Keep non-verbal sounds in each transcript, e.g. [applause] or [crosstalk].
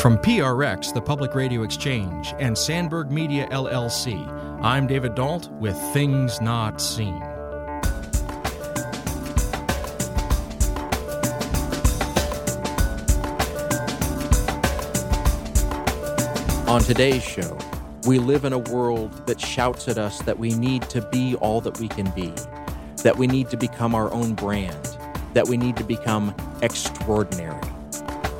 From PRX, the Public Radio Exchange, and Sandberg Media LLC, I'm David Dault with Things Not Seen. On today's show, we live in a world that shouts at us that we need to be all that we can be, that we need to become our own brand, that we need to become extraordinary.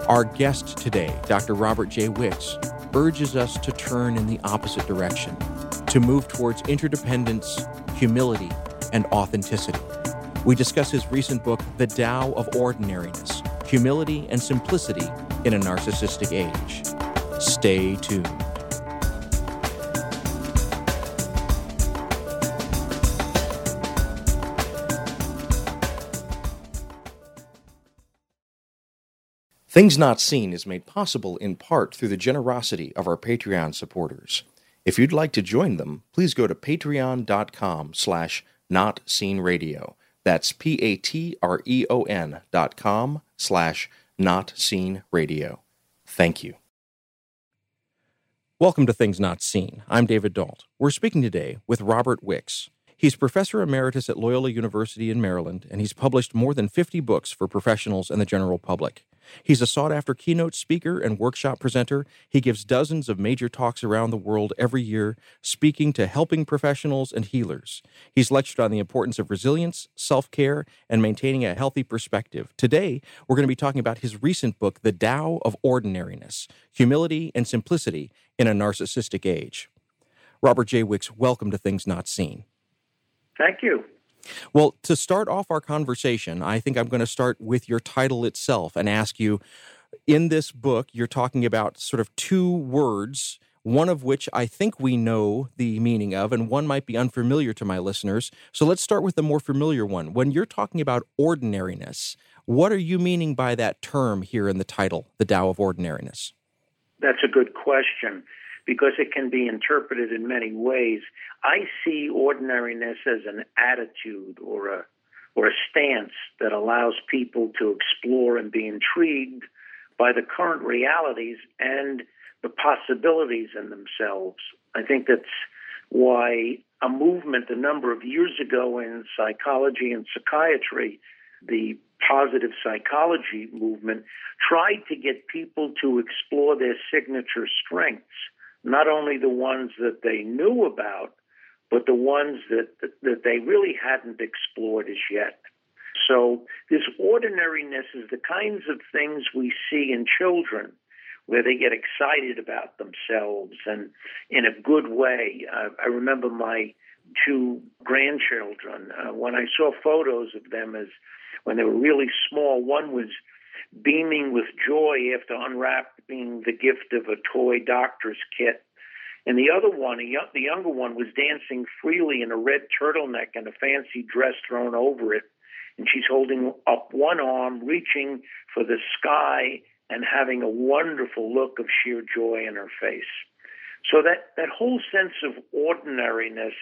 Our guest today, Dr. Robert J. Wicks, urges us to turn in the opposite direction, to move towards interdependence, humility, and authenticity. We discuss his recent book, The Tao of Ordinariness Humility and Simplicity in a Narcissistic Age. Stay tuned. Things Not Seen is made possible in part through the generosity of our Patreon supporters. If you'd like to join them, please go to patreon.com slash notseenradio. That's P-A-T-R-E-O-N dot com slash notseenradio. Thank you. Welcome to Things Not Seen. I'm David Dault. We're speaking today with Robert Wicks. He's professor emeritus at Loyola University in Maryland, and he's published more than 50 books for professionals and the general public. He's a sought after keynote speaker and workshop presenter. He gives dozens of major talks around the world every year, speaking to helping professionals and healers. He's lectured on the importance of resilience, self care, and maintaining a healthy perspective. Today, we're going to be talking about his recent book, The Tao of Ordinariness Humility and Simplicity in a Narcissistic Age. Robert J. Wicks, welcome to Things Not Seen. Thank you. Well, to start off our conversation, I think I'm going to start with your title itself and ask you in this book, you're talking about sort of two words, one of which I think we know the meaning of, and one might be unfamiliar to my listeners. So let's start with the more familiar one. When you're talking about ordinariness, what are you meaning by that term here in the title, The Tao of Ordinariness? That's a good question because it can be interpreted in many ways. I see ordinariness as an attitude or a or a stance that allows people to explore and be intrigued by the current realities and the possibilities in themselves. I think that's why a movement a number of years ago in psychology and psychiatry, the positive psychology movement, tried to get people to explore their signature strengths not only the ones that they knew about, but the ones that, that they really hadn't explored as yet. So, this ordinariness is the kinds of things we see in children where they get excited about themselves and in a good way. Uh, I remember my two grandchildren, uh, when I saw photos of them as when they were really small, one was beaming with joy after unwrapping the gift of a toy doctor's kit. And the other one, the younger one, was dancing freely in a red turtleneck and a fancy dress thrown over it. And she's holding up one arm, reaching for the sky, and having a wonderful look of sheer joy in her face. So that, that whole sense of ordinariness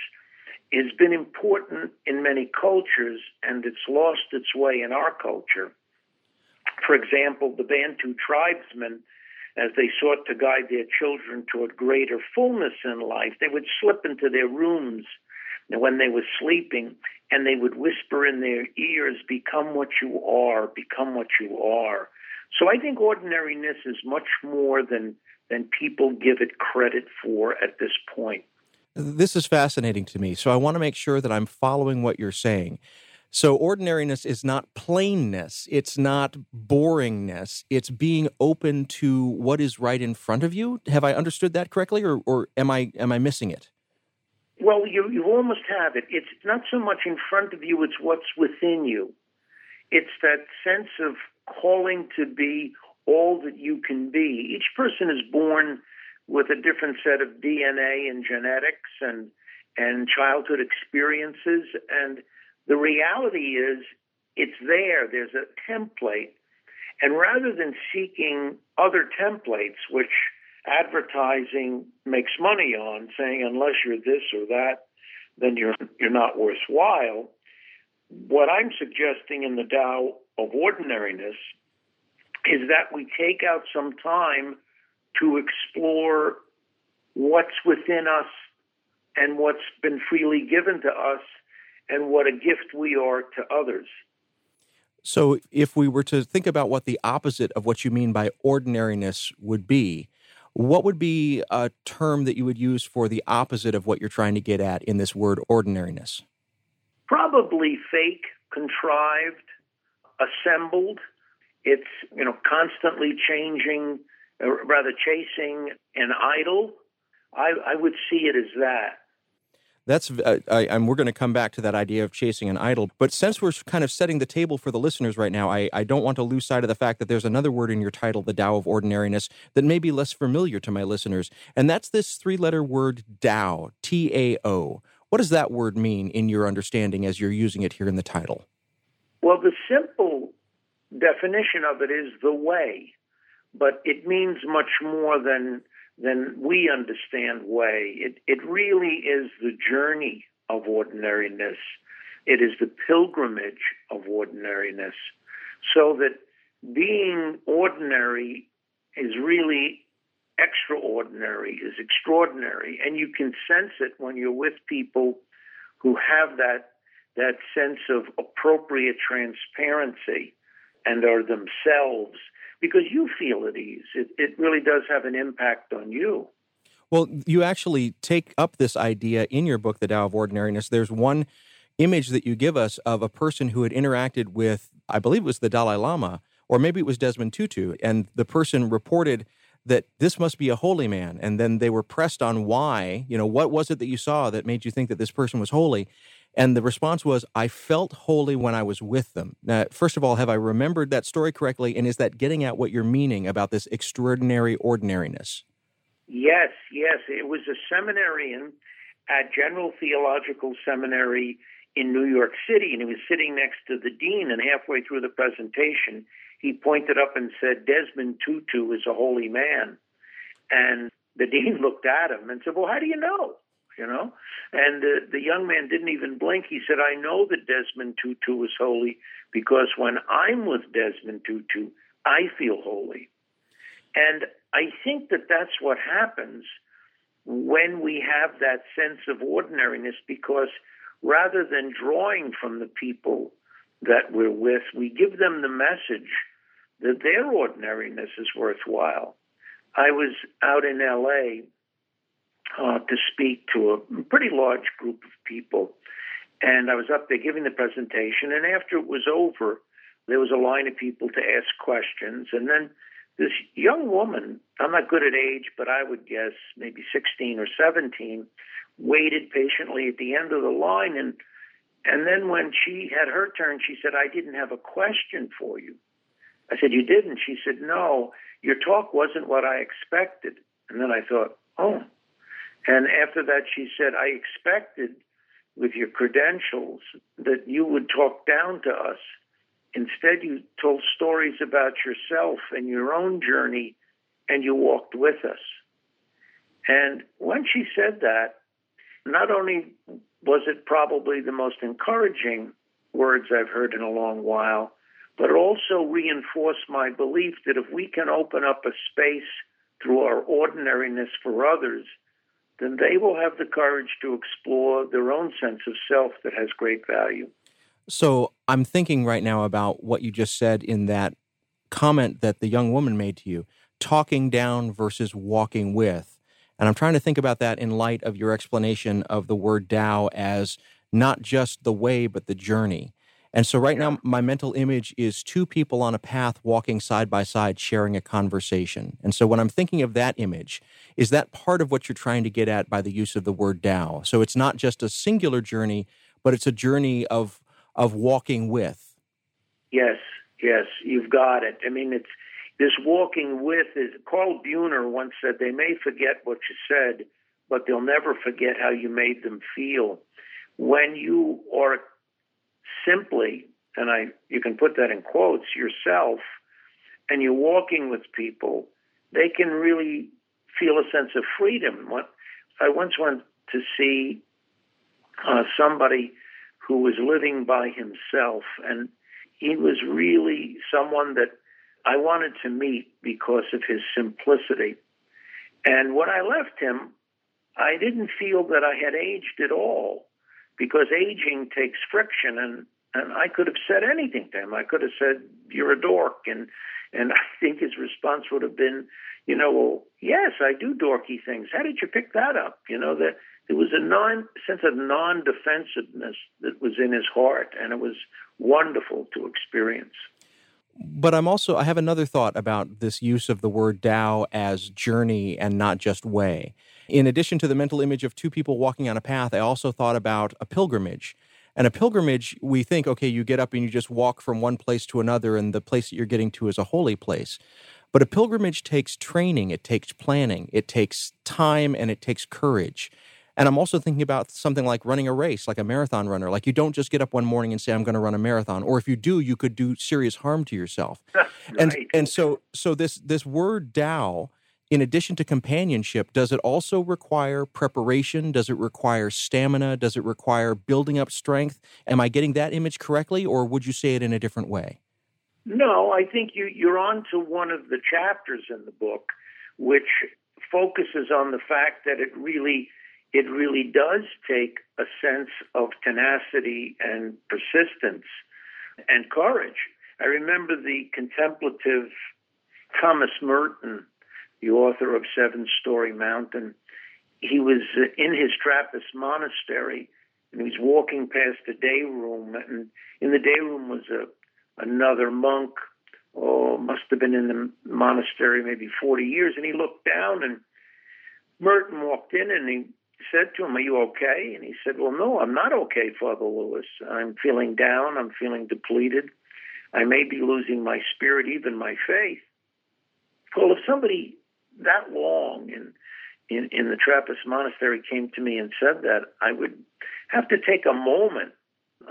has been important in many cultures, and it's lost its way in our culture. For example, the Bantu tribesmen, as they sought to guide their children toward greater fullness in life, they would slip into their rooms when they were sleeping and they would whisper in their ears, Become what you are, become what you are. So I think ordinariness is much more than, than people give it credit for at this point. This is fascinating to me. So I want to make sure that I'm following what you're saying. So, ordinariness is not plainness, it's not boringness, it's being open to what is right in front of you. Have I understood that correctly, or, or am, I, am I missing it? Well, you, you almost have it. It's not so much in front of you, it's what's within you. It's that sense of calling to be all that you can be. Each person is born with a different set of DNA and genetics and and childhood experiences and the reality is, it's there. There's a template. And rather than seeking other templates, which advertising makes money on, saying unless you're this or that, then you're you're not worthwhile. What I'm suggesting in the Tao of ordinariness is that we take out some time to explore what's within us and what's been freely given to us and what a gift we are to others. So, if we were to think about what the opposite of what you mean by ordinariness would be, what would be a term that you would use for the opposite of what you're trying to get at in this word ordinariness? Probably fake, contrived, assembled. It's, you know, constantly changing, rather chasing an idol. I, I would see it as that that's uh, I, and we're going to come back to that idea of chasing an idol but since we're kind of setting the table for the listeners right now I, I don't want to lose sight of the fact that there's another word in your title the Tao of ordinariness that may be less familiar to my listeners and that's this three letter word Tao t-a-o what does that word mean in your understanding as you're using it here in the title? Well the simple definition of it is the way but it means much more than than we understand way. It, it really is the journey of ordinariness. It is the pilgrimage of ordinariness. So that being ordinary is really extraordinary, is extraordinary. And you can sense it when you're with people who have that, that sense of appropriate transparency and are themselves because you feel at ease. It, it really does have an impact on you. Well, you actually take up this idea in your book, The Tao of Ordinariness. There's one image that you give us of a person who had interacted with, I believe it was the Dalai Lama, or maybe it was Desmond Tutu, and the person reported that this must be a holy man. And then they were pressed on why, you know, what was it that you saw that made you think that this person was holy? And the response was, I felt holy when I was with them. Now, first of all, have I remembered that story correctly? And is that getting at what you're meaning about this extraordinary ordinariness? Yes, yes. It was a seminarian at General Theological Seminary in New York City, and he was sitting next to the dean. And halfway through the presentation, he pointed up and said, Desmond Tutu is a holy man. And the [laughs] dean looked at him and said, Well, how do you know? You know. And uh, the young man didn't even blink. He said, I know that Desmond Tutu is holy because when I'm with Desmond Tutu, I feel holy. And I think that that's what happens when we have that sense of ordinariness because rather than drawing from the people that we're with, we give them the message that their ordinariness is worthwhile. I was out in LA uh, to speak to a pretty large group of people. And I was up there giving the presentation. And after it was over, there was a line of people to ask questions. And then this young woman, I'm not good at age, but I would guess maybe 16 or 17, waited patiently at the end of the line. And, and then when she had her turn, she said, I didn't have a question for you. I said, You didn't? She said, No, your talk wasn't what I expected. And then I thought, Oh, and after that, she said, I expected with your credentials that you would talk down to us. Instead, you told stories about yourself and your own journey, and you walked with us. And when she said that, not only was it probably the most encouraging words I've heard in a long while, but also reinforced my belief that if we can open up a space through our ordinariness for others, then they will have the courage to explore their own sense of self that has great value. So I'm thinking right now about what you just said in that comment that the young woman made to you talking down versus walking with. And I'm trying to think about that in light of your explanation of the word Tao as not just the way, but the journey. And so right now, my mental image is two people on a path walking side by side, sharing a conversation. And so when I'm thinking of that image, is that part of what you're trying to get at by the use of the word Tao? So it's not just a singular journey, but it's a journey of of walking with. Yes, yes, you've got it. I mean, it's this walking with is Carl Buehner once said they may forget what you said, but they'll never forget how you made them feel. When you are simply, and I you can put that in quotes, yourself, and you're walking with people, they can really feel a sense of freedom. What I once went to see uh, somebody who was living by himself, and he was really someone that I wanted to meet because of his simplicity. And when I left him, I didn't feel that I had aged at all because aging takes friction and and I could have said anything to him. I could have said, "You're a dork," and and [laughs] I think his response would have been, you know, well, yes, I do dorky things. How did you pick that up? You know that there was a non sense of non defensiveness that was in his heart, and it was wonderful to experience. But I'm also I have another thought about this use of the word Tao as journey and not just way. In addition to the mental image of two people walking on a path, I also thought about a pilgrimage. And a pilgrimage, we think, okay, you get up and you just walk from one place to another, and the place that you're getting to is a holy place. But a pilgrimage takes training, it takes planning, it takes time, and it takes courage. And I'm also thinking about something like running a race, like a marathon runner. Like you don't just get up one morning and say, I'm going to run a marathon. Or if you do, you could do serious harm to yourself. [laughs] right. And and so so this this word Tao, in addition to companionship, does it also require preparation? Does it require stamina? Does it require building up strength? Am I getting that image correctly, or would you say it in a different way? No, I think you, you're on to one of the chapters in the book, which focuses on the fact that it really it really does take a sense of tenacity and persistence and courage. I remember the contemplative Thomas Merton, the author of Seven Storey Mountain. He was in his Trappist monastery and he was walking past the day room, and in the day room was a another monk. Oh, must have been in the monastery maybe 40 years, and he looked down and Merton walked in and he said to him, Are you okay? And he said, Well, no, I'm not okay, Father Louis. I'm feeling down. I'm feeling depleted. I may be losing my spirit, even my faith. Well, if somebody that long in, in, in the Trappist monastery came to me and said that, I would have to take a moment.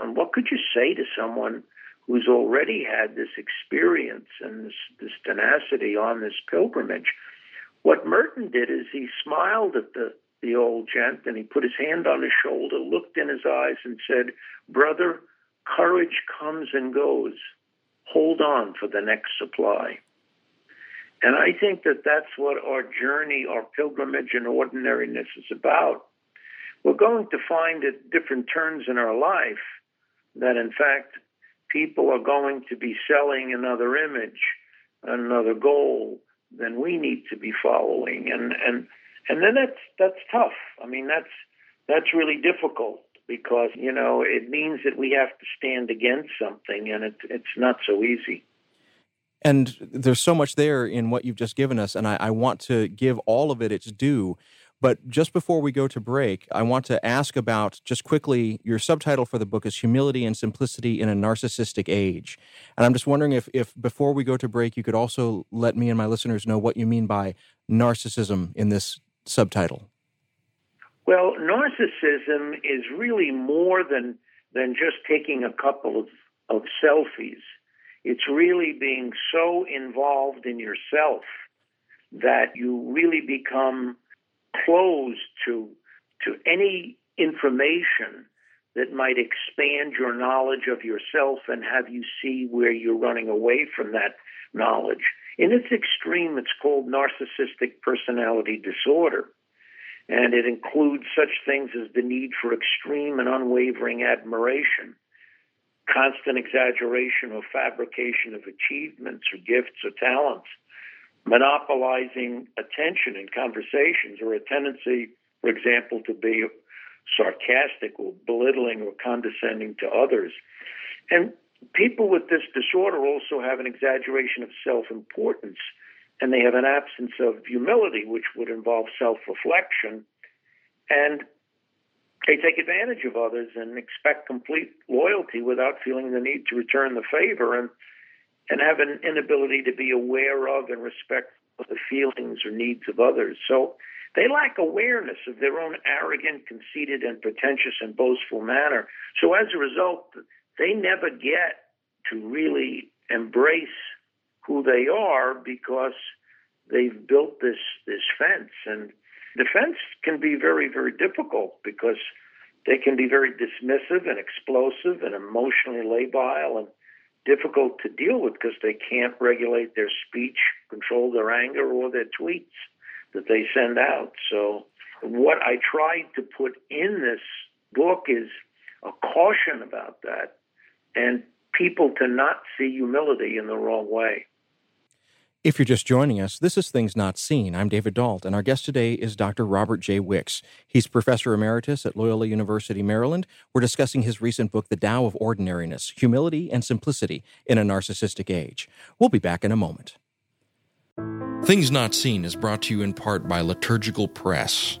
on what could you say to someone who's already had this experience and this, this tenacity on this pilgrimage? What Merton did is he smiled at the the old gent, and he put his hand on his shoulder, looked in his eyes, and said, Brother, courage comes and goes. Hold on for the next supply. And I think that that's what our journey, our pilgrimage and ordinariness is about. We're going to find at different turns in our life that, in fact, people are going to be selling another image, another goal than we need to be following. And, and and then that's that's tough. I mean, that's that's really difficult because you know it means that we have to stand against something, and it, it's not so easy. And there's so much there in what you've just given us, and I, I want to give all of it its due. But just before we go to break, I want to ask about just quickly your subtitle for the book is Humility and Simplicity in a Narcissistic Age. And I'm just wondering if, if before we go to break, you could also let me and my listeners know what you mean by narcissism in this subtitle? Well, narcissism is really more than than just taking a couple of, of selfies. It's really being so involved in yourself that you really become closed to to any information that might expand your knowledge of yourself and have you see where you're running away from that knowledge. In its extreme, it's called narcissistic personality disorder. And it includes such things as the need for extreme and unwavering admiration, constant exaggeration or fabrication of achievements or gifts or talents, monopolizing attention in conversations, or a tendency, for example, to be sarcastic or belittling or condescending to others. And people with this disorder also have an exaggeration of self importance, and they have an absence of humility, which would involve self reflection. And they take advantage of others and expect complete loyalty without feeling the need to return the favor and, and have an inability to be aware of and respect the feelings or needs of others. So they lack awareness of their own arrogant, conceited, and pretentious and boastful manner. So as a result, they never get to really embrace who they are because they've built this this fence and the fence can be very very difficult because they can be very dismissive and explosive and emotionally labile and difficult to deal with because they can't regulate their speech, control their anger or their tweets. that they send out. So, what I tried to put in this book is a caution about that and people to not see humility in the wrong way. If you're just joining us, this is Things Not Seen. I'm David Dault, and our guest today is Dr. Robert J. Wicks. He's professor emeritus at Loyola University, Maryland. We're discussing his recent book, The Tao of Ordinariness Humility and Simplicity in a Narcissistic Age. We'll be back in a moment. Things Not Seen is brought to you in part by Liturgical Press.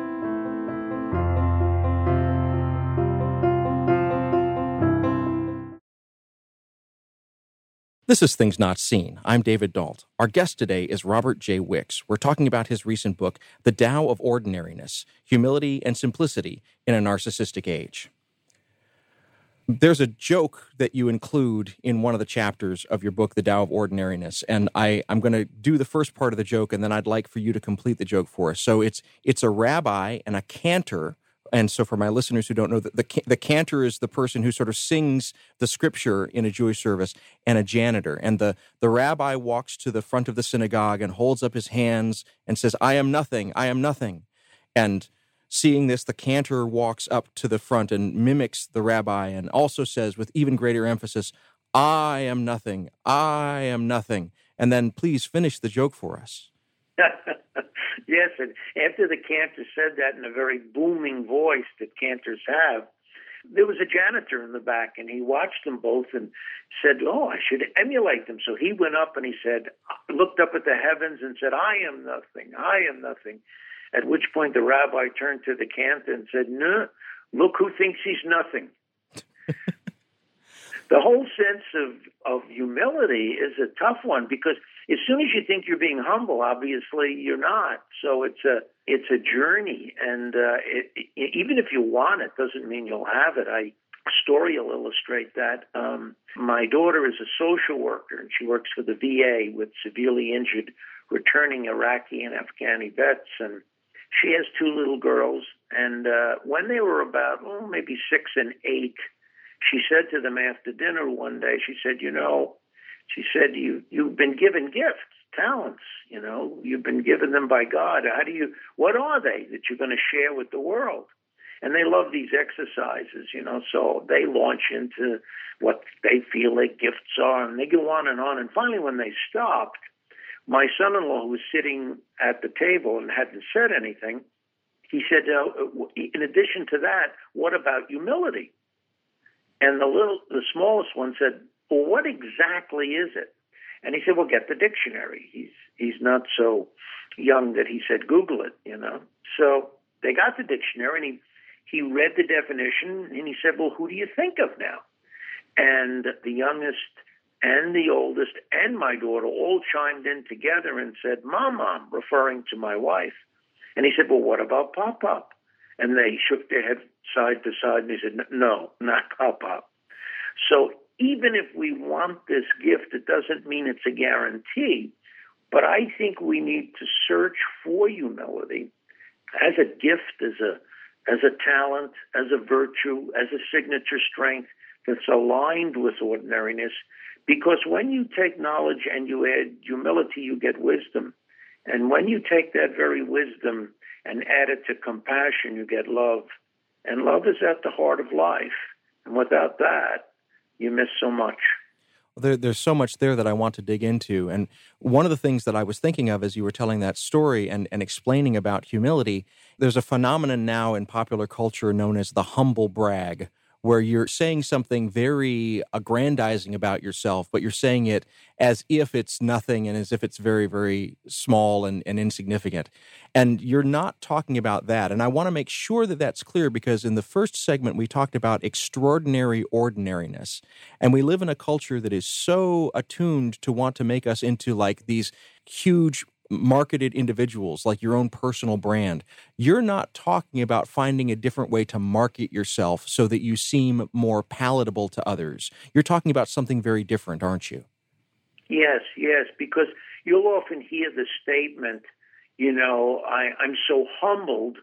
This is Things Not Seen. I'm David Dault. Our guest today is Robert J. Wicks. We're talking about his recent book, The Tao of Ordinariness Humility and Simplicity in a Narcissistic Age. There's a joke that you include in one of the chapters of your book, The Tao of Ordinariness, and I, I'm going to do the first part of the joke, and then I'd like for you to complete the joke for us. So it's it's a rabbi and a cantor and so, for my listeners who don't know, the, the, the cantor is the person who sort of sings the scripture in a Jewish service, and a janitor. And the, the rabbi walks to the front of the synagogue and holds up his hands and says, I am nothing, I am nothing. And seeing this, the cantor walks up to the front and mimics the rabbi and also says, with even greater emphasis, I am nothing, I am nothing. And then please finish the joke for us. [laughs] Yes, and after the cantor said that in a very booming voice that cantors have, there was a janitor in the back, and he watched them both and said, "Oh, I should emulate them." So he went up and he said, looked up at the heavens and said, "I am nothing. I am nothing." At which point the rabbi turned to the cantor and said, "No, look who thinks he's nothing." [laughs] the whole sense of, of humility is a tough one because as soon as you think you're being humble, obviously you're not. So it's a it's a journey, and uh, it, it, even if you want it, doesn't mean you'll have it. I story will illustrate that. Um, my daughter is a social worker, and she works for the VA with severely injured, returning Iraqi and Afghani vets, and she has two little girls. And uh, when they were about oh, maybe six and eight she said to them after dinner one day, she said, You know, she said, you, You've been given gifts, talents, you know, you've been given them by God. How do you, what are they that you're going to share with the world? And they love these exercises, you know, so they launch into what they feel their gifts are, and they go on and on. And finally, when they stopped, my son in law, who was sitting at the table and hadn't said anything, he said, uh, In addition to that, what about humility? And the little, the smallest one said, "Well, what exactly is it?" And he said, "Well, get the dictionary." He's he's not so young that he said, "Google it," you know. So they got the dictionary, and he he read the definition, and he said, "Well, who do you think of now?" And the youngest and the oldest and my daughter all chimed in together and said, "Mom, mom," referring to my wife. And he said, "Well, what about Pop Pop?" And they shook their head side to side, and he said, "No, not Pop Pop." So even if we want this gift, it doesn't mean it's a guarantee. But I think we need to search for humility as a gift, as a as a talent, as a virtue, as a signature strength that's aligned with ordinariness. Because when you take knowledge and you add humility, you get wisdom. And when you take that very wisdom and add it to compassion, you get love. And love is at the heart of life. And without that, you miss so much. There, there's so much there that I want to dig into. And one of the things that I was thinking of as you were telling that story and, and explaining about humility, there's a phenomenon now in popular culture known as the humble brag, where you're saying something very aggrandizing about yourself, but you're saying it as if it's nothing and as if it's very, very small and, and insignificant. And you're not talking about that. And I want to make sure that that's clear because in the first segment, we talked about extraordinary ordinariness. And we live in a culture that is so attuned to want to make us into like these huge marketed individuals, like your own personal brand, you're not talking about finding a different way to market yourself so that you seem more palatable to others. You're talking about something very different, aren't you? Yes, yes, because you'll often hear the statement, you know, I, I'm so humbled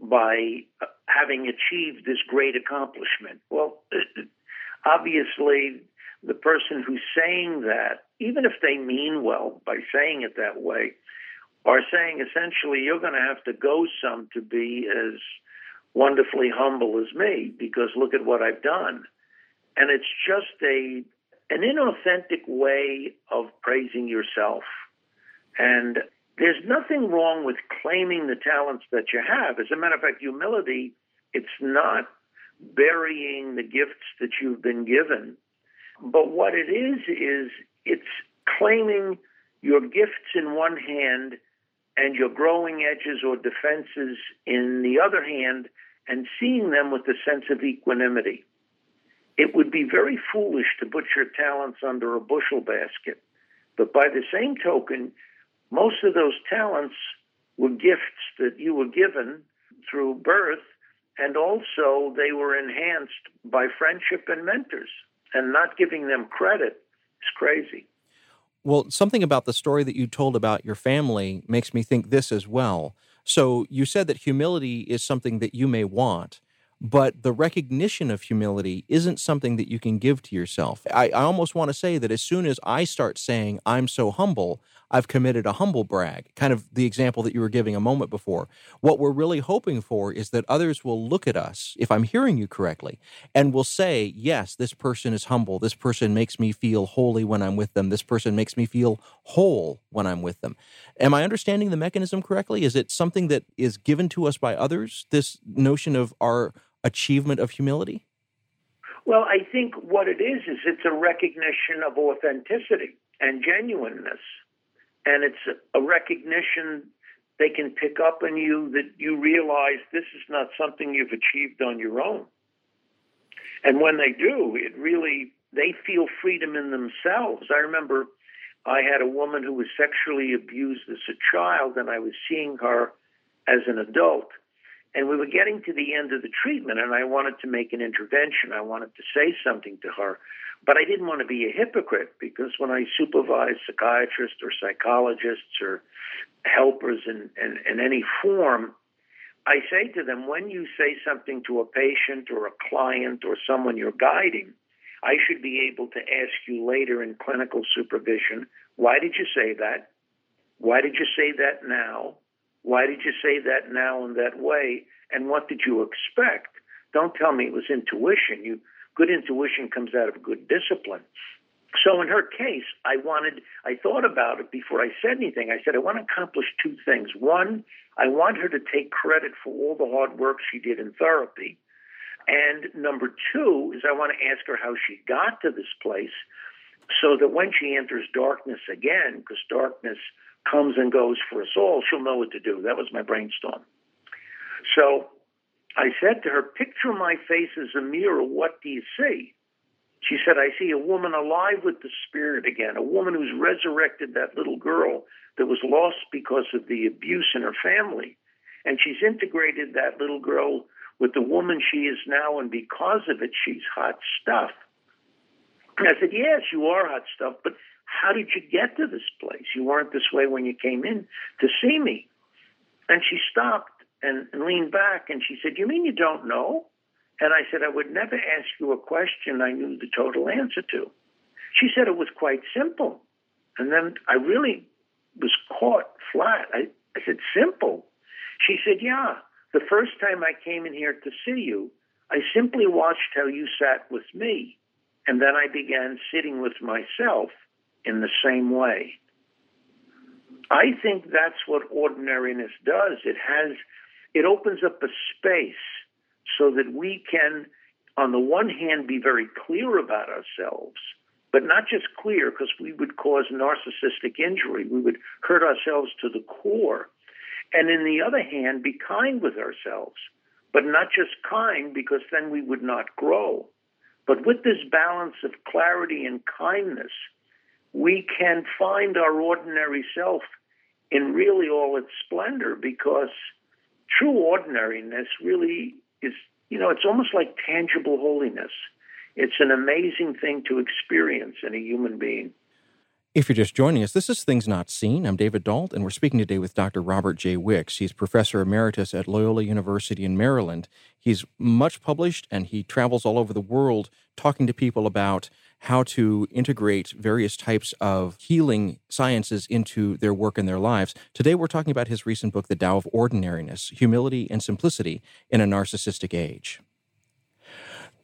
by uh, having achieved this great accomplishment. Well, [laughs] obviously, the person who's saying that, even if they mean well by saying it that way, are saying essentially you're going to have to go some to be as wonderfully humble as me because look at what I've done. And it's just a an inauthentic way of praising yourself. And there's nothing wrong with claiming the talents that you have. As a matter of fact, humility, it's not burying the gifts that you've been given. But what it is, is it's claiming your gifts in one hand and your growing edges or defenses in the other hand and seeing them with a sense of equanimity. It would be very foolish to put your talents under a bushel basket. But by the same token, most of those talents were gifts that you were given through birth, and also they were enhanced by friendship and mentors. And not giving them credit is crazy. Well, something about the story that you told about your family makes me think this as well. So, you said that humility is something that you may want, but the recognition of humility isn't something that you can give to yourself. I, I almost want to say that as soon as I start saying, I'm so humble, I've committed a humble brag, kind of the example that you were giving a moment before. What we're really hoping for is that others will look at us, if I'm hearing you correctly, and will say, yes, this person is humble. This person makes me feel holy when I'm with them. This person makes me feel whole when I'm with them. Am I understanding the mechanism correctly? Is it something that is given to us by others, this notion of our achievement of humility? Well, I think what it is is it's a recognition of authenticity and genuineness and it's a recognition they can pick up on you that you realize this is not something you've achieved on your own. And when they do, it really they feel freedom in themselves. I remember I had a woman who was sexually abused as a child, and I was seeing her as an adult. And we were getting to the end of the treatment, and I wanted to make an intervention. I wanted to say something to her. But I didn't want to be a hypocrite because when I supervise psychiatrists or psychologists or helpers in, in, in any form, I say to them, when you say something to a patient or a client or someone you're guiding, I should be able to ask you later in clinical supervision, why did you say that? Why did you say that now? Why did you say that now in that way? And what did you expect? Don't tell me it was intuition. You good intuition comes out of good discipline. So in her case, I wanted, I thought about it before I said anything. I said, I want to accomplish two things. One, I want her to take credit for all the hard work she did in therapy. And number two is I want to ask her how she got to this place so that when she enters darkness again, because darkness comes and goes for us all, she'll know what to do. That was my brainstorm. So I said to her, Picture my face as a mirror. What do you see? She said, I see a woman alive with the Spirit again, a woman who's resurrected that little girl that was lost because of the abuse in her family. And she's integrated that little girl with the woman she is now, and because of it, she's hot stuff. And I said, Yes, you are hot stuff, but how did you get to this place? You weren't this way when you came in to see me. And she stopped and, leaned back and she said, You mean you don't know? And I said, I would never ask you a question I knew the total answer to. She said it was quite simple. And then I really was caught flat. I, I said, Simple? She said, Yeah. The first time I came in here to see you, I simply watched how you sat with me. And then I began sitting with myself in the same way. I think that's what ordinariness does. It has it opens up a space so that we can, on the one hand, be very clear about ourselves, but not just clear because we would cause narcissistic injury. We would hurt ourselves to the core. And in the other hand, be kind with ourselves, but not just kind because then we would not grow. But with this balance of clarity and kindness, we can find our ordinary self in really all its splendor because true ordinariness really is, you know, it's almost like tangible holiness. It's an amazing thing to experience in a human being. If you're just joining us, this is Things Not Seen. I'm David Dault, and we're speaking today with Dr. Robert J. Wicks. He's professor emeritus at Loyola University in Maryland. He's much published and he travels all over the world talking to people about how to integrate various types of healing sciences into their work and their lives. Today, we're talking about his recent book, The Tao of Ordinariness Humility and Simplicity in a Narcissistic Age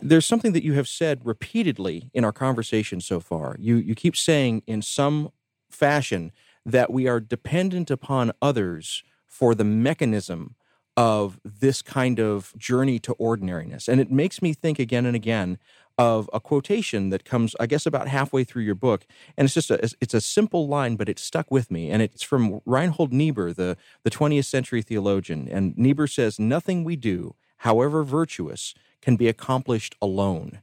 there's something that you have said repeatedly in our conversation so far. You you keep saying in some fashion that we are dependent upon others for the mechanism of this kind of journey to ordinariness. And it makes me think again and again of a quotation that comes I guess about halfway through your book and it's just a it's a simple line but it stuck with me and it's from Reinhold Niebuhr the the 20th century theologian and Niebuhr says nothing we do however virtuous can be accomplished alone.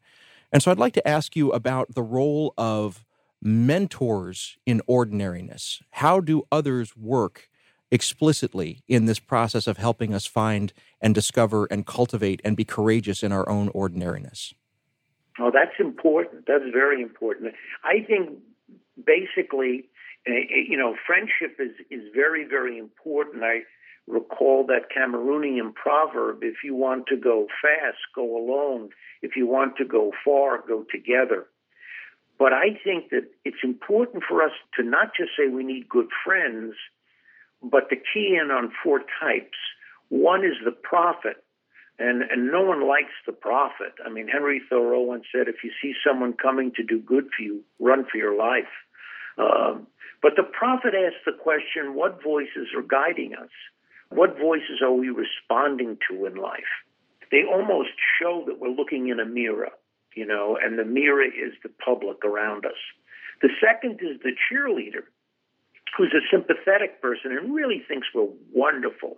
And so I'd like to ask you about the role of mentors in ordinariness. How do others work explicitly in this process of helping us find and discover and cultivate and be courageous in our own ordinariness? Oh, that's important. That's very important. I think basically, eh, eh, you know, friendship is, is very, very important. I recall that Cameroonian proverb if you want to go fast, go alone. If you want to go far, go together. But I think that it's important for us to not just say we need good friends, but to key in on four types. One is the prophet, and, and no one likes the prophet. I mean, Henry Thoreau once said, if you see someone coming to do good for you, run for your life. Um, but the prophet asks the question, what voices are guiding us? What voices are we responding to in life? They almost show that we're looking in a mirror, you know, and the mirror is the public around us. The second is the cheerleader, who's a sympathetic person and really thinks we're wonderful.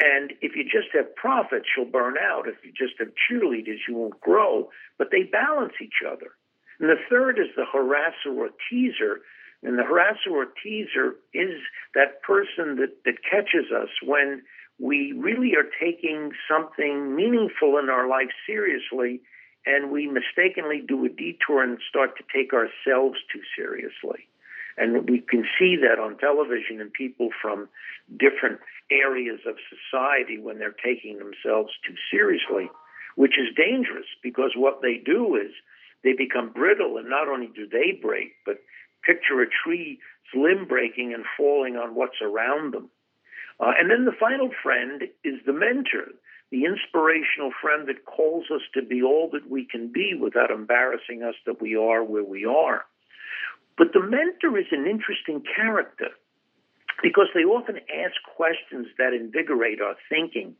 And if you just have prophets, you'll burn out. If you just have cheerleaders, you won't grow. But they balance each other. And the third is the harasser or teaser, and the harasser or teaser is that person that, that catches us when we really are taking something meaningful in our life seriously and we mistakenly do a detour and start to take ourselves too seriously. And we can see that on television and people from different areas of society when they're taking themselves too seriously, which is dangerous because what they do is they become brittle and not only do they break, but picture a tree limb breaking and falling on what's around them. Uh, and then the final friend is the mentor, the inspirational friend that calls us to be all that we can be without embarrassing us that we are where we are. But the mentor is an interesting character because they often ask questions that invigorate our thinking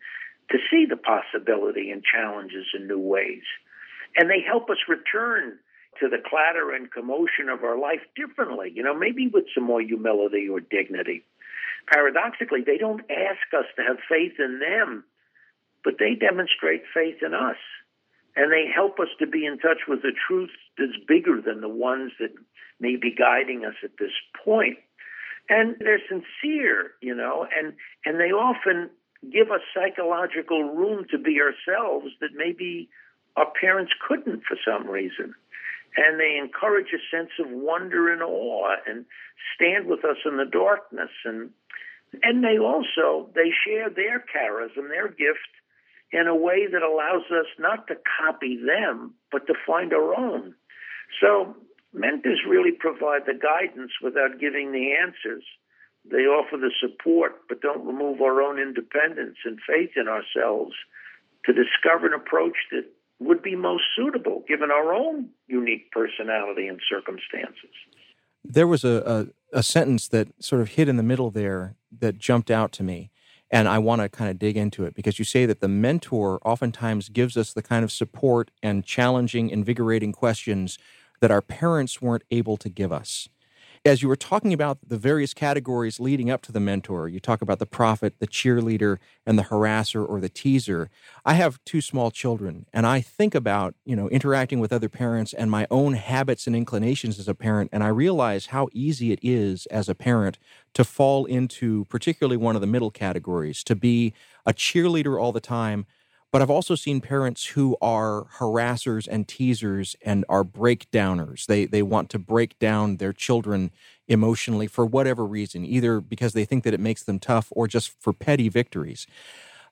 to see the possibility and challenges in new ways. And they help us return to the clatter and commotion of our life differently, you know, maybe with some more humility or dignity. Paradoxically, they don't ask us to have faith in them, but they demonstrate faith in us. And they help us to be in touch with the truth that's bigger than the ones that may be guiding us at this point. And they're sincere, you know, and, and they often give us psychological room to be ourselves that maybe our parents couldn't for some reason. And they encourage a sense of wonder and awe and stand with us in the darkness. And and they also they share their charism their gift in a way that allows us not to copy them but to find our own. So mentors really provide the guidance without giving the answers they offer the support but don't remove our own independence and faith in ourselves to discover an approach that would be most suitable given our own unique personality and circumstances. There was a, a, a, sentence that sort of hit in the middle there that jumped out to me. And I want to kind of dig into it because you say that the mentor oftentimes gives us the kind of support and challenging, invigorating questions that our parents weren't able to give us. As you were talking about the various categories leading up to the mentor, you talk about the prophet, the cheerleader, and the harasser or the teaser. I have two small children, and I think about, you know, interacting with other parents and my own habits and inclinations as a parent, and I realize how easy it is as a parent to fall into particularly one of the middle categories, to be a cheerleader all the time, but I've also seen parents who are harassers and teasers and are breakdowners. They they want to break down their children emotionally for whatever reason, either because they think that it makes them tough or just for petty victories.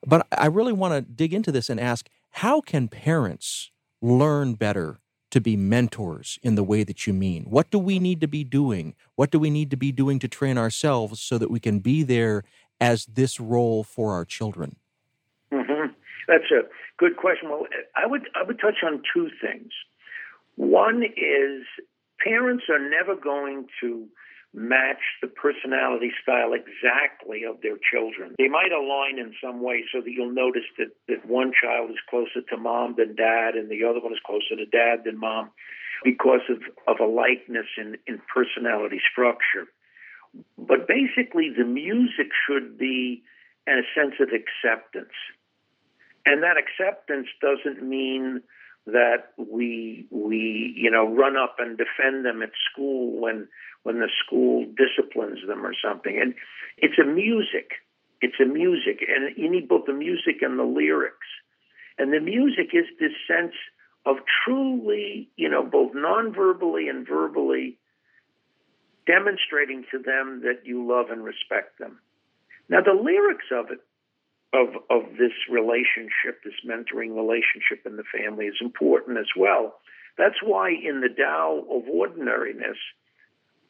But I really want to dig into this and ask how can parents learn better to be mentors in the way that you mean? What do we need to be doing? What do we need to be doing to train ourselves so that we can be there as this role for our children? Mm-hmm. That's a good question. Well, I would I would touch on two things. One is parents are never going to match the personality style exactly of their children. They might align in some way so that you'll notice that, that one child is closer to mom than dad and the other one is closer to dad than mom because of, of a likeness in, in personality structure. But basically, the music should be in a sense of acceptance. And that acceptance doesn't mean that we we you know run up and defend them at school when when the school disciplines them or something. And it's a music. It's a music, and you need both the music and the lyrics. And the music is this sense of truly, you know, both non-verbally and verbally demonstrating to them that you love and respect them. Now, the lyrics of it of of this relationship, this mentoring relationship in the family is important as well. That's why in the Tao of Ordinariness,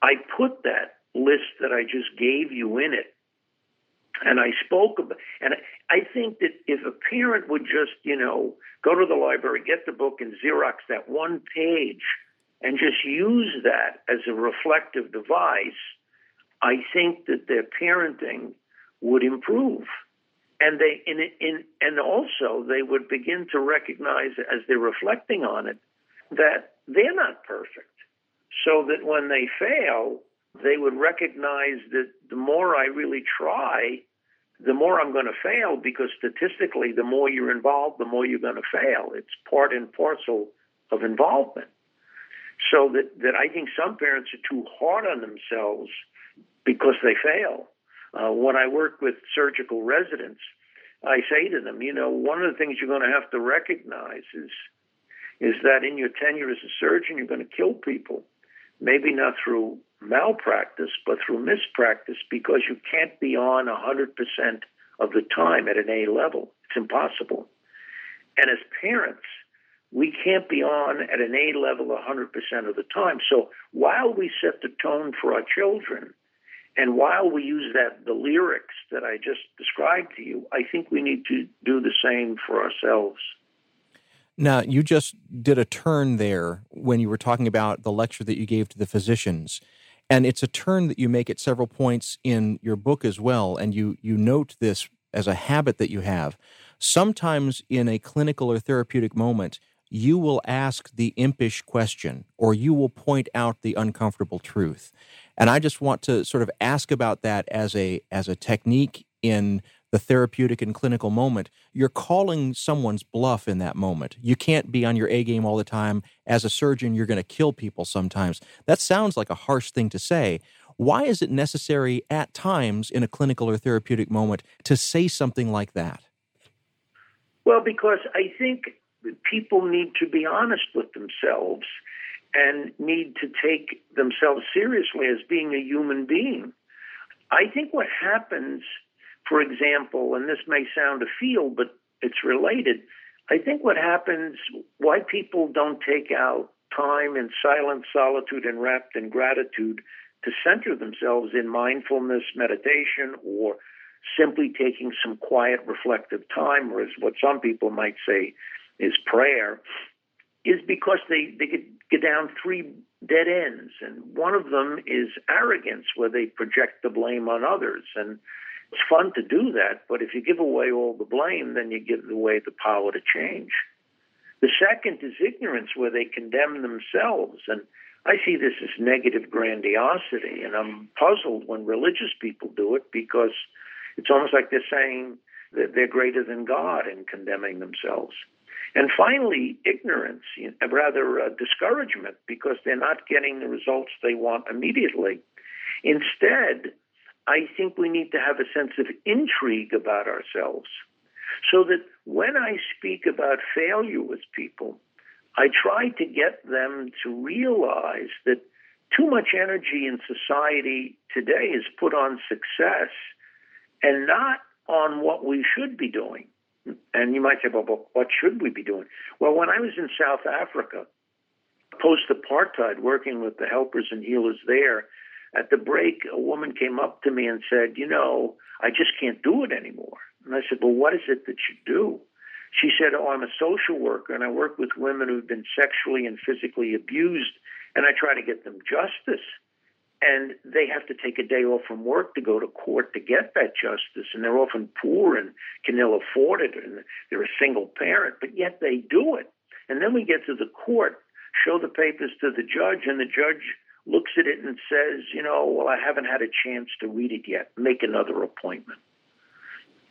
I put that list that I just gave you in it. And I spoke about, and I think that if a parent would just, you know, go to the library, get the book, and Xerox that one page, and just use that as a reflective device, I think that their parenting would improve and they in, in and also they would begin to recognize as they're reflecting on it that they're not perfect. So that when they fail they would recognize that the more i really try the more i'm going to fail because statistically the more you're involved the more you're going to fail. It's part and parcel of involvement. So that, that i think some parents are too hard on themselves because they fail uh, when I work with surgical residents, I say to them, you know, one of the things you're going to have to recognize is is that in your tenure as a surgeon, you're going to kill people. Maybe not through malpractice, but through mispractice, because you can't be on 100% of the time at an A level. It's impossible. And as parents, we can't be on at an A level 100% of the time. So while we set the tone for our children, and while we use that the lyrics that I just described to you, I think we need to do the same for ourselves. Now, you just did a turn there when you were talking about the lecture that you gave to the physicians. And it's a turn that you make at several points in your book as well. And you, you note this as a habit that you have. Sometimes in a clinical or therapeutic moment, you will ask the impish question or you will point out the uncomfortable truth. And I just want to sort of ask about that as a as a technique in the therapeutic and clinical moment. You're calling someone's bluff in that moment. You can't be on your A game all the time. As a surgeon, you're going to kill people sometimes. That sounds like a harsh thing to say. Why is it necessary at times in a clinical or therapeutic moment to say something like that? Well, because I think people need to be honest with themselves and need to take themselves seriously as being a human being. I think what happens, for example, and this may sound a field, but it's related. I think what happens, why people don't take out time in silence, solitude, and rapt in gratitude to center themselves in mindfulness, meditation, or simply taking some quiet, reflective time, or as what some people might say is prayer, is because they, they get, get down three dead ends. And one of them is arrogance, where they project the blame on others. And it's fun to do that, but if you give away all the blame, then you give away the power to change. The second is ignorance, where they condemn themselves. And I see this as negative grandiosity, and I'm puzzled when religious people do it because it's almost like they're saying that they're greater than God in condemning themselves. And finally, ignorance, rather uh, discouragement, because they're not getting the results they want immediately. Instead, I think we need to have a sense of intrigue about ourselves so that when I speak about failure with people, I try to get them to realize that too much energy in society today is put on success and not on what we should be doing. And you might say, well, what should we be doing? Well, when I was in South Africa, post apartheid, working with the helpers and healers there, at the break, a woman came up to me and said, You know, I just can't do it anymore. And I said, Well, what is it that you do? She said, Oh, I'm a social worker and I work with women who've been sexually and physically abused and I try to get them justice. And they have to take a day off from work to go to court to get that justice. And they're often poor and can ill afford it. And they're a single parent, but yet they do it. And then we get to the court, show the papers to the judge, and the judge looks at it and says, you know, well, I haven't had a chance to read it yet. Make another appointment.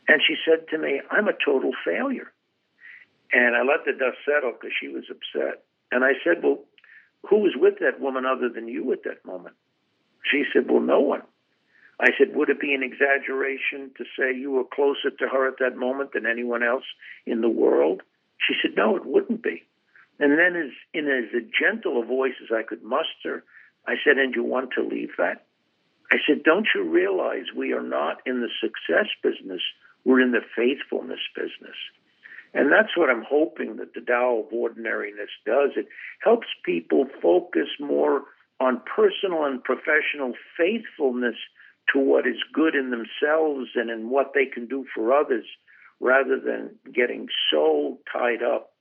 And she said to me, I'm a total failure. And I let the dust settle because she was upset. And I said, Well, who was with that woman other than you at that moment? She said, Well, no one. I said, Would it be an exaggeration to say you were closer to her at that moment than anyone else in the world? She said, No, it wouldn't be. And then, as in as gentle a voice as I could muster, I said, And you want to leave that? I said, Don't you realize we are not in the success business, we're in the faithfulness business. And that's what I'm hoping that the Tao of Ordinariness does. It helps people focus more on personal and professional faithfulness to what is good in themselves and in what they can do for others, rather than getting so tied up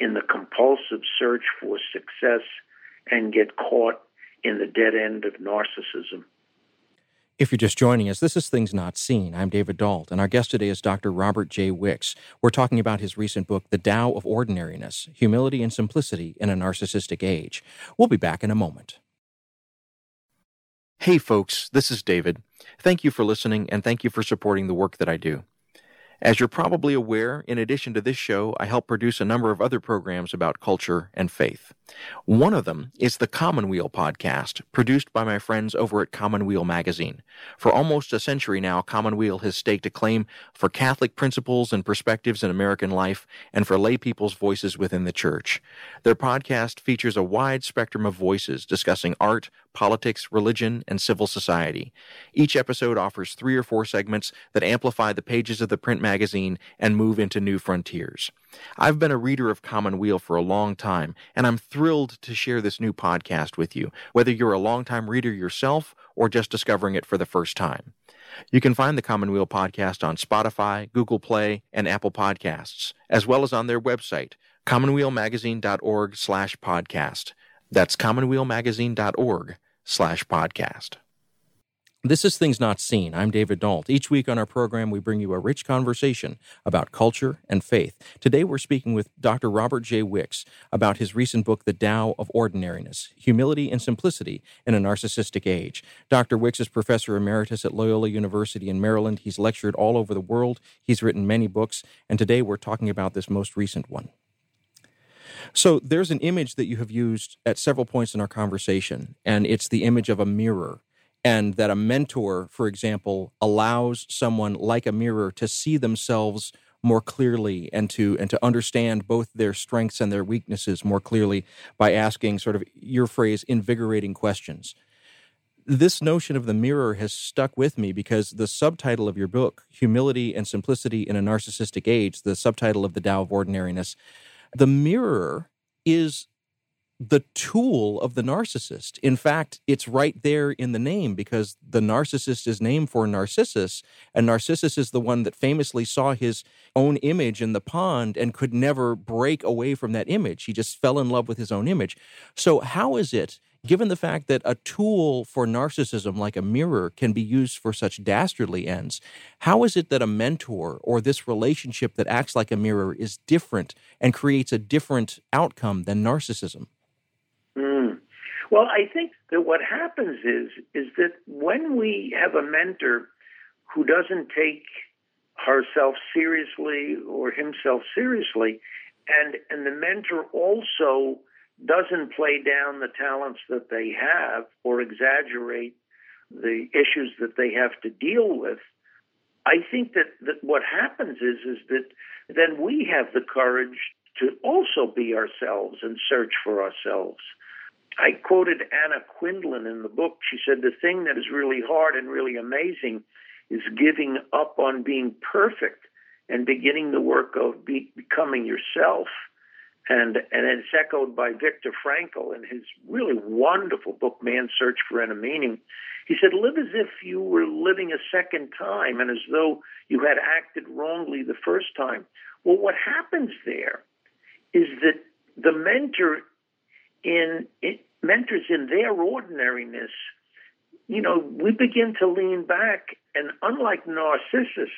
in the compulsive search for success and get caught in the dead end of narcissism. If you're just joining us, this is Things Not Seen. I'm David Dault, and our guest today is Dr. Robert J. Wicks. We're talking about his recent book, The Tao of Ordinariness Humility and Simplicity in a Narcissistic Age. We'll be back in a moment. Hey, folks, this is David. Thank you for listening, and thank you for supporting the work that I do. As you're probably aware, in addition to this show, I help produce a number of other programs about culture and faith. One of them is the Commonweal podcast, produced by my friends over at Commonweal Magazine. For almost a century now, Commonweal has staked a claim for Catholic principles and perspectives in American life and for lay people's voices within the church. Their podcast features a wide spectrum of voices discussing art, politics, religion, and civil society. Each episode offers three or four segments that amplify the pages of the print magazine and move into new frontiers. I've been a reader of Commonweal for a long time, and I'm thrilled to share this new podcast with you, whether you're a longtime reader yourself or just discovering it for the first time. You can find the Commonweal podcast on Spotify, Google Play, and Apple Podcasts, as well as on their website, commonwealmagazine.org slash podcast. That's commonwealmagazine.org slash podcast. This is Things Not Seen. I'm David Dault. Each week on our program, we bring you a rich conversation about culture and faith. Today, we're speaking with Dr. Robert J. Wicks about his recent book, The Tao of Ordinariness Humility and Simplicity in a Narcissistic Age. Dr. Wicks is professor emeritus at Loyola University in Maryland. He's lectured all over the world, he's written many books, and today we're talking about this most recent one. So there's an image that you have used at several points in our conversation, and it's the image of a mirror. And that a mentor, for example, allows someone like a mirror to see themselves more clearly and to and to understand both their strengths and their weaknesses more clearly by asking sort of your phrase invigorating questions this notion of the mirror has stuck with me because the subtitle of your book humility and simplicity in a narcissistic age the subtitle of the tao of ordinariness the mirror is the tool of the narcissist. In fact, it's right there in the name because the narcissist is named for Narcissus, and Narcissus is the one that famously saw his own image in the pond and could never break away from that image. He just fell in love with his own image. So, how is it given the fact that a tool for narcissism like a mirror can be used for such dastardly ends, how is it that a mentor or this relationship that acts like a mirror is different and creates a different outcome than narcissism? Mm. Well, I think that what happens is is that when we have a mentor who doesn't take herself seriously or himself seriously, and and the mentor also doesn't play down the talents that they have or exaggerate the issues that they have to deal with, I think that, that what happens is is that then we have the courage to also be ourselves and search for ourselves. I quoted Anna Quindlen in the book. She said, The thing that is really hard and really amazing is giving up on being perfect and beginning the work of be, becoming yourself. And, and it's echoed by Viktor Frankl in his really wonderful book, Man's Search for Inner Meaning. He said, Live as if you were living a second time and as though you had acted wrongly the first time. Well, what happens there is that the mentor in mentors in their ordinariness, you know, we begin to lean back, and unlike Narcissus,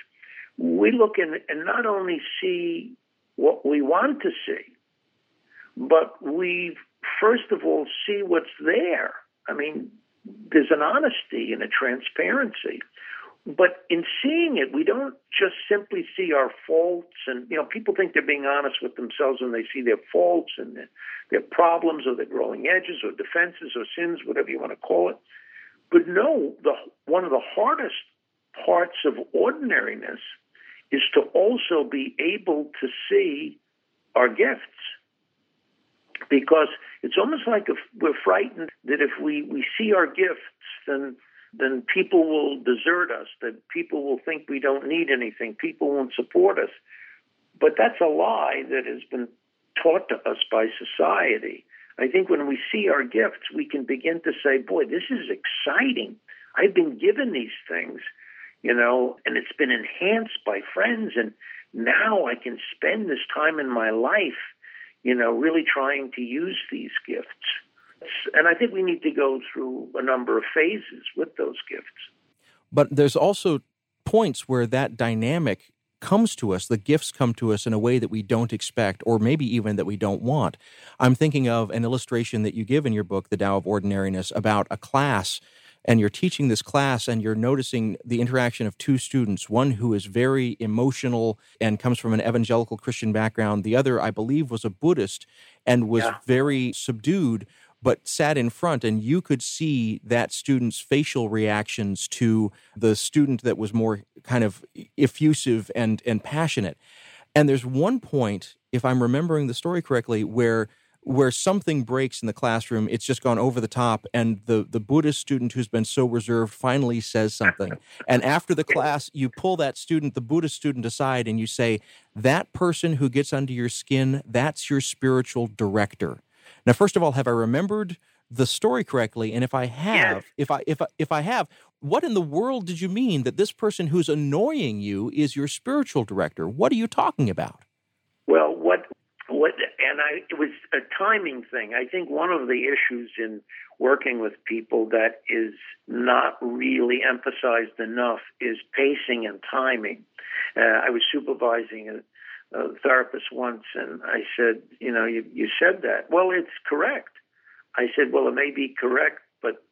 we look and not only see what we want to see, but we first of all see what's there. I mean, there's an honesty and a transparency. But in seeing it, we don't just simply see our faults. And, you know, people think they're being honest with themselves when they see their faults and their, their problems or their growing edges or defenses or sins, whatever you want to call it. But no, the, one of the hardest parts of ordinariness is to also be able to see our gifts. Because it's almost like if we're frightened that if we, we see our gifts, then then people will desert us, that people will think we don't need anything, people won't support us. But that's a lie that has been taught to us by society. I think when we see our gifts, we can begin to say, boy, this is exciting. I've been given these things, you know, and it's been enhanced by friends. And now I can spend this time in my life, you know, really trying to use these gifts. And I think we need to go through a number of phases with those gifts. But there's also points where that dynamic comes to us, the gifts come to us in a way that we don't expect, or maybe even that we don't want. I'm thinking of an illustration that you give in your book, The Tao of Ordinariness, about a class. And you're teaching this class, and you're noticing the interaction of two students one who is very emotional and comes from an evangelical Christian background. The other, I believe, was a Buddhist and was yeah. very subdued but sat in front and you could see that student's facial reactions to the student that was more kind of effusive and and passionate and there's one point if i'm remembering the story correctly where where something breaks in the classroom it's just gone over the top and the the buddhist student who's been so reserved finally says something [laughs] and after the class you pull that student the buddhist student aside and you say that person who gets under your skin that's your spiritual director now, first of all, have I remembered the story correctly? And if I have, yes. if I if I, if I have, what in the world did you mean that this person who's annoying you is your spiritual director? What are you talking about? Well, and I it was a timing thing. I think one of the issues in working with people that is not really emphasized enough is pacing and timing. Uh, I was supervising a, a therapist once, and I said, you know, you, you said that. Well, it's correct. I said, well, it may be correct, but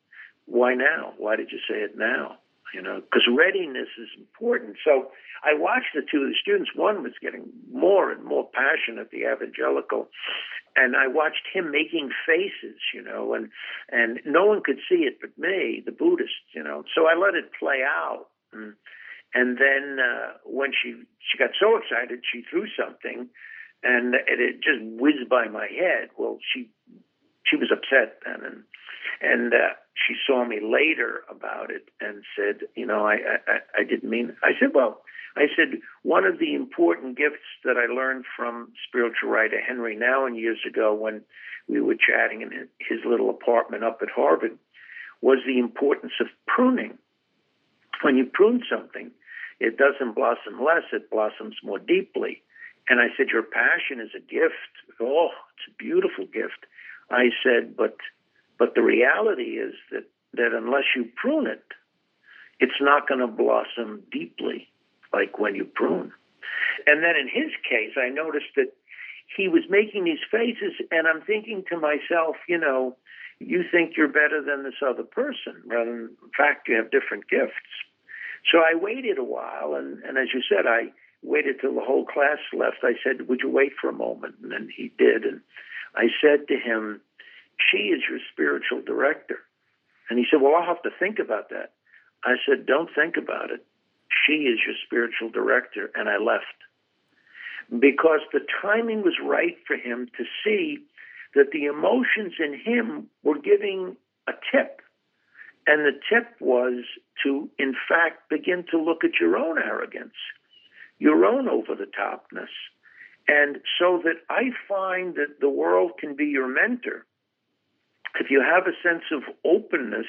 why now? Why did you say it now? You know, because readiness is important. So I watched the two of the students. One was getting more and more passionate, the evangelical, and I watched him making faces, you know, and and no one could see it but me, the Buddhist, you know. So I let it play out. And, and then uh, when she she got so excited, she threw something, and it, it just whizzed by my head. Well, she she was upset then, and and uh, she saw me later about it and said, you know, I, I I didn't mean. I said, well, I said one of the important gifts that I learned from spiritual writer Henri Nouwen years ago when we were chatting in his little apartment up at Harvard was the importance of pruning. When you prune something, it doesn't blossom less, it blossoms more deeply. And I said, Your passion is a gift. Oh, it's a beautiful gift. I said, but but the reality is that, that unless you prune it, it's not going to blossom deeply like when you prune. And then in his case, I noticed that he was making these faces, and I'm thinking to myself, you know, you think you're better than this other person, rather than, in fact, you have different gifts. So I waited a while, and, and as you said, I waited till the whole class left. I said, Would you wait for a moment? And then he did. And I said to him, She is your spiritual director. And he said, Well, I'll have to think about that. I said, Don't think about it. She is your spiritual director. And I left because the timing was right for him to see that the emotions in him were giving a tip. And the tip was to, in fact, begin to look at your own arrogance, your own over the topness. And so that I find that the world can be your mentor if you have a sense of openness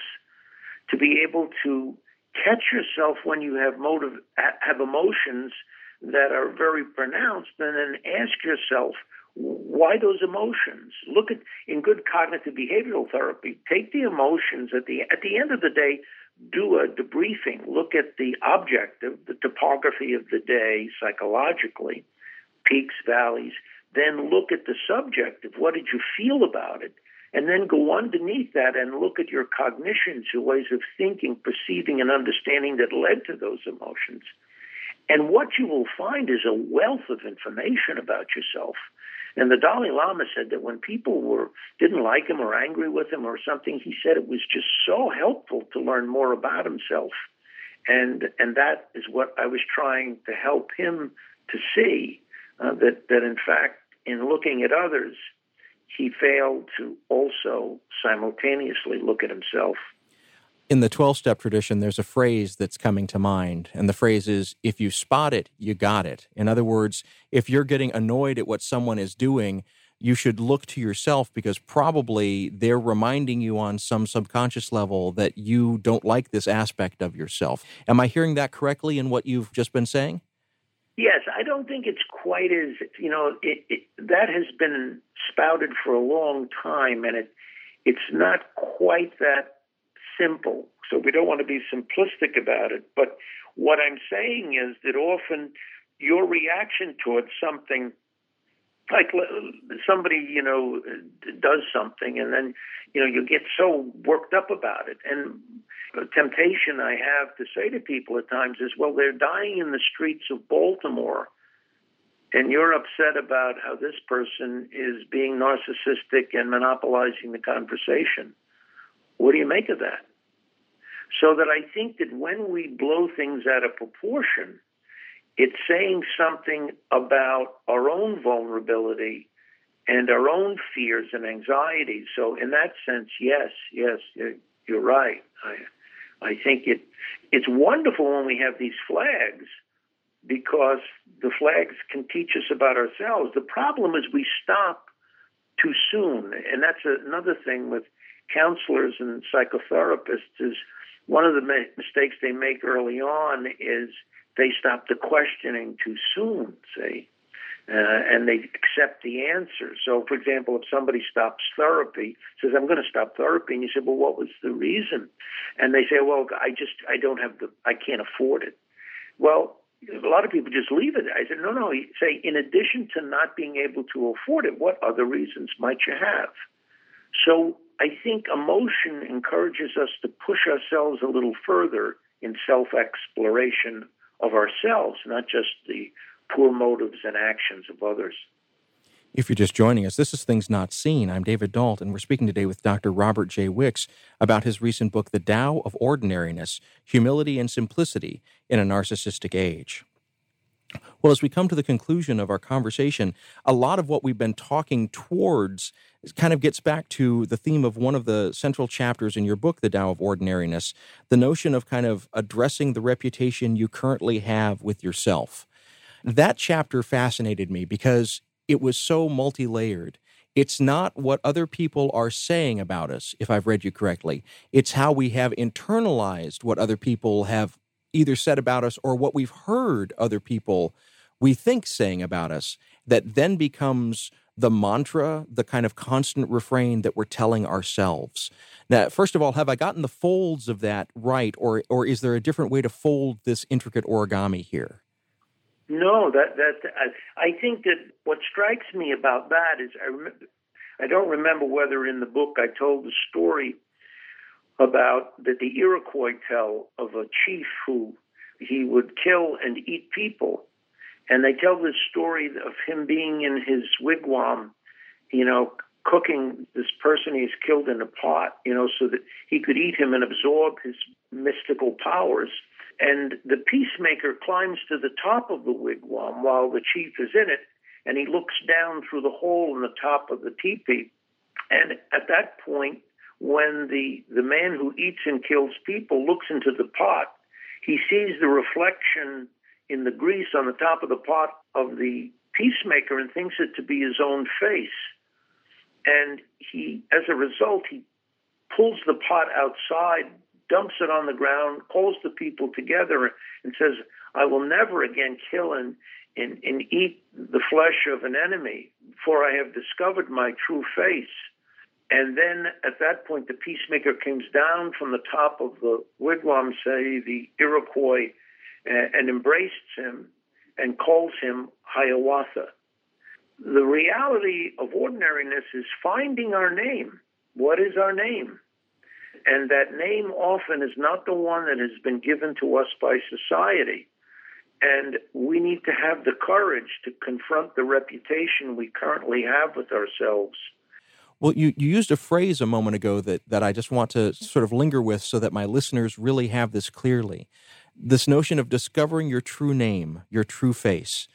to be able to catch yourself when you have motive have emotions that are very pronounced and then ask yourself why those emotions? Look at in good cognitive behavioral therapy take the emotions at the at the end of the day do a debriefing. Look at the objective the topography of the day psychologically peaks valleys then look at the subjective what did you feel about it and then go underneath that and look at your cognitions your ways of thinking perceiving and understanding that led to those emotions and what you will find is a wealth of information about yourself. And the Dalai Lama said that when people were didn't like him or angry with him or something, he said it was just so helpful to learn more about himself. And and that is what I was trying to help him to see uh, that that in fact in looking at others, he failed to also simultaneously look at himself in the 12 step tradition, there's a phrase that's coming to mind. And the phrase is if you spot it, you got it. In other words, if you're getting annoyed at what someone is doing, you should look to yourself because probably they're reminding you on some subconscious level that you don't like this aspect of yourself. Am I hearing that correctly in what you've just been saying? Yes, I don't think it's quite as, you know, it, it, that has been spouted for a long time and it it's not quite that simple. So we don't want to be simplistic about it. But what I'm saying is that often your reaction towards something, like somebody, you know, does something and then, you know, you get so worked up about it. And the temptation I have to say to people at times is, well, they're dying in the streets of Baltimore and you're upset about how this person is being narcissistic and monopolizing the conversation. What do you make of that? So that I think that when we blow things out of proportion, it's saying something about our own vulnerability and our own fears and anxieties. So, in that sense, yes, yes, you're right. I, I think it it's wonderful when we have these flags because the flags can teach us about ourselves. The problem is we stop too soon, and that's another thing with counselors and psychotherapists is one of the mistakes they make early on is they stop the questioning too soon, see, uh, and they accept the answer. So, for example, if somebody stops therapy, says, I'm going to stop therapy, and you say, well, what was the reason? And they say, well, I just, I don't have the, I can't afford it. Well, a lot of people just leave it. I said, no, no. Say, in addition to not being able to afford it, what other reasons might you have? So I think emotion encourages us to push ourselves a little further in self exploration of ourselves, not just the poor motives and actions of others. If you're just joining us, this is Things Not Seen. I'm David Dault, and we're speaking today with Dr. Robert J. Wicks about his recent book, The Tao of Ordinariness Humility and Simplicity in a Narcissistic Age. Well, as we come to the conclusion of our conversation, a lot of what we've been talking towards kind of gets back to the theme of one of the central chapters in your book, The Tao of Ordinariness, the notion of kind of addressing the reputation you currently have with yourself. That chapter fascinated me because it was so multi layered. It's not what other people are saying about us, if I've read you correctly. It's how we have internalized what other people have either said about us or what we've heard other people we think saying about us that then becomes the mantra, the kind of constant refrain that we're telling ourselves. Now, first of all, have I gotten the folds of that right, or or is there a different way to fold this intricate origami here? No, that that I, I think that what strikes me about that is I remember, I don't remember whether in the book I told the story about that the Iroquois tell of a chief who he would kill and eat people. And they tell this story of him being in his wigwam, you know, cooking this person he's killed in a pot, you know, so that he could eat him and absorb his mystical powers. And the peacemaker climbs to the top of the wigwam while the chief is in it, and he looks down through the hole in the top of the teepee. And at that point, when the, the man who eats and kills people looks into the pot, he sees the reflection in the grease on the top of the pot of the peacemaker and thinks it to be his own face. And he, as a result, he pulls the pot outside, dumps it on the ground, calls the people together, and says, I will never again kill and, and, and eat the flesh of an enemy, for I have discovered my true face. And then at that point, the peacemaker comes down from the top of the wigwam, say the Iroquois, and, embraces him and calls him Hiawatha. The reality of ordinariness is finding our name. What is our name? And that name often is not the one that has been given to us by society. And we need to have the courage to confront the reputation we currently have with ourselves. Well, you, you used a phrase a moment ago that, that I just want to sort of linger with so that my listeners really have this clearly. This notion of discovering your true name, your true face.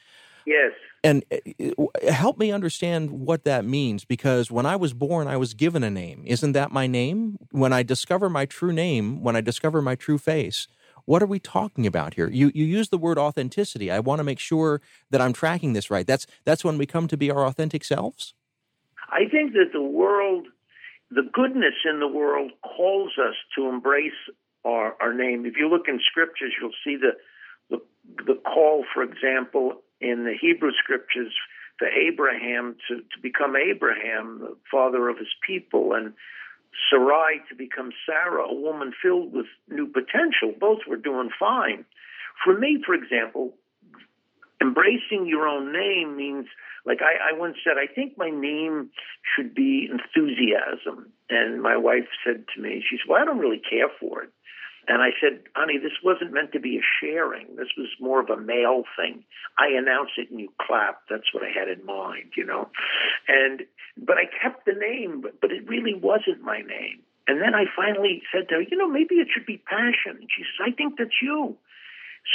Yes. And uh, help me understand what that means because when I was born, I was given a name. Isn't that my name? When I discover my true name, when I discover my true face, what are we talking about here? You you use the word authenticity. I want to make sure that I'm tracking this right. That's that's when we come to be our authentic selves. I think that the world, the goodness in the world, calls us to embrace our, our name. If you look in scriptures, you'll see the, the the call, for example, in the Hebrew scriptures for Abram to, to become Abraham, the father of his people, and Sarai to become Sarah, a woman filled with new potential. Both were doing fine. For me, for example, embracing your own name means, like I, I once said, I think my name should be enthusiasm. And my wife said to me, she said, Well, I don't really care for it. And I said, honey, this wasn't meant to be a sharing. This was more of a male thing. I announce it and you clap. That's what I had in mind, you know. And but I kept the name, but, but it really wasn't my name. And then I finally said to her, you know, maybe it should be Passion. And she says, I think that's you.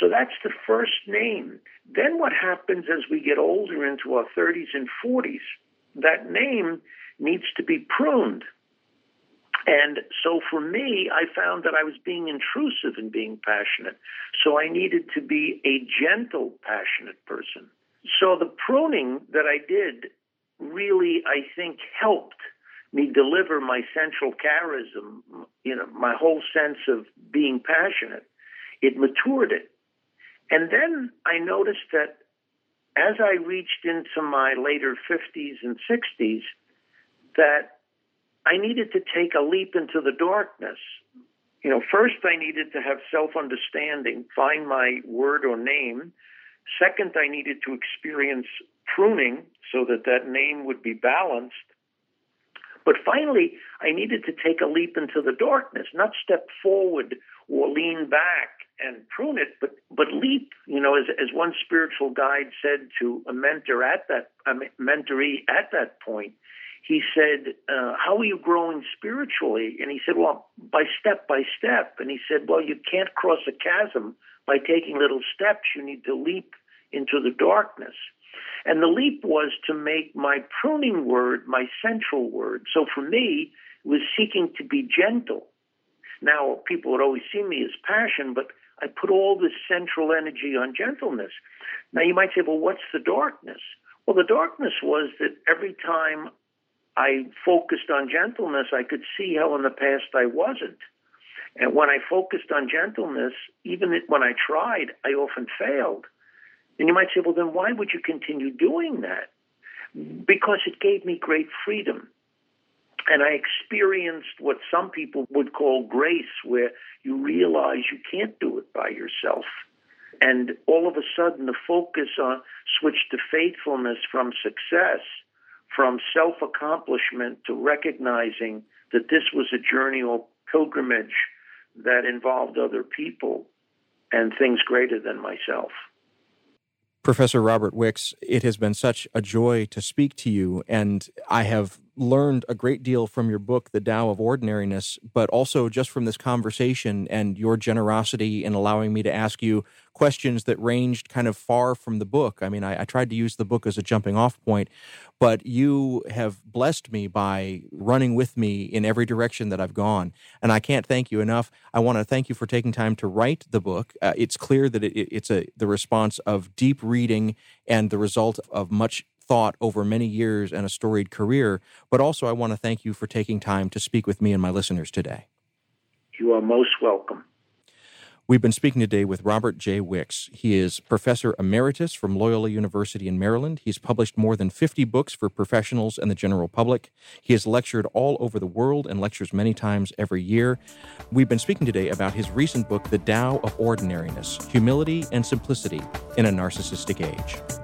So that's the first name. Then what happens as we get older into our 30s and 40s? That name needs to be pruned and so for me, I found that I was being intrusive in being passionate. So I needed to be a gentle, passionate person. So the pruning that I did really, I think, helped me deliver my central charism, you know, my whole sense of being passionate. It matured it. And then I noticed that as I reached into my later 50s and 60s, that I needed to take a leap into the darkness. You know, first I needed to have self understanding, find my word or name. Second, I needed to experience pruning so that that name would be balanced. But finally, I needed to take a leap into the darkness, not step forward or lean back and prune it, but but leap. You know, as as one spiritual guide said to a mentor at that a mentoree at that point, he said, uh, How are you growing spiritually? And he said, Well, by step by step. And he said, Well, you can't cross a chasm by taking little steps. You need to leap into the darkness. And the leap was to make my pruning word my central word. So for me, it was seeking to be gentle. Now, people would always see me as passion, but I put all this central energy on gentleness. Now, you might say, well, what's the darkness? Well, the darkness was that every time I focused on gentleness, I could see how in the past I wasn't. And when I focused on gentleness, even when I tried, I often failed. And you might say, well, then why would you continue doing that? Because it gave me great freedom. And I experienced what some people would call grace, where you realize you can't do it by yourself. And all of a sudden, the focus on switched to faithfulness from success from self accomplishment to recognizing that this was a journey or pilgrimage that involved other people and things greater than myself. Professor Robert Wicks, it has been such a joy to speak to you, and I have learned a great deal from your book, The Tao of Ordinariness, but also just from this conversation and your generosity in allowing me to ask you questions that ranged kind of far from the book. I mean, I, I, tried to use the book as a jumping off point, but you have blessed me by running with me in every direction that I've gone. And I can't thank you enough. I want to thank you for taking time to write the book. Uh, it's clear that it, it's a the response of deep reading and the result of much thought over many years and a storied career. But also, I want to thank you for taking time to speak with me and my listeners today. You are most welcome. We've been speaking today with Robert J. Wicks. He is professor emeritus from Loyola University in Maryland. He's published more than 50 books for professionals and the general public. He has lectured all over the world and lectures many times every year. We've been speaking today about his recent book, The Tao of Ordinariness Humility and Simplicity in a Narcissistic Age.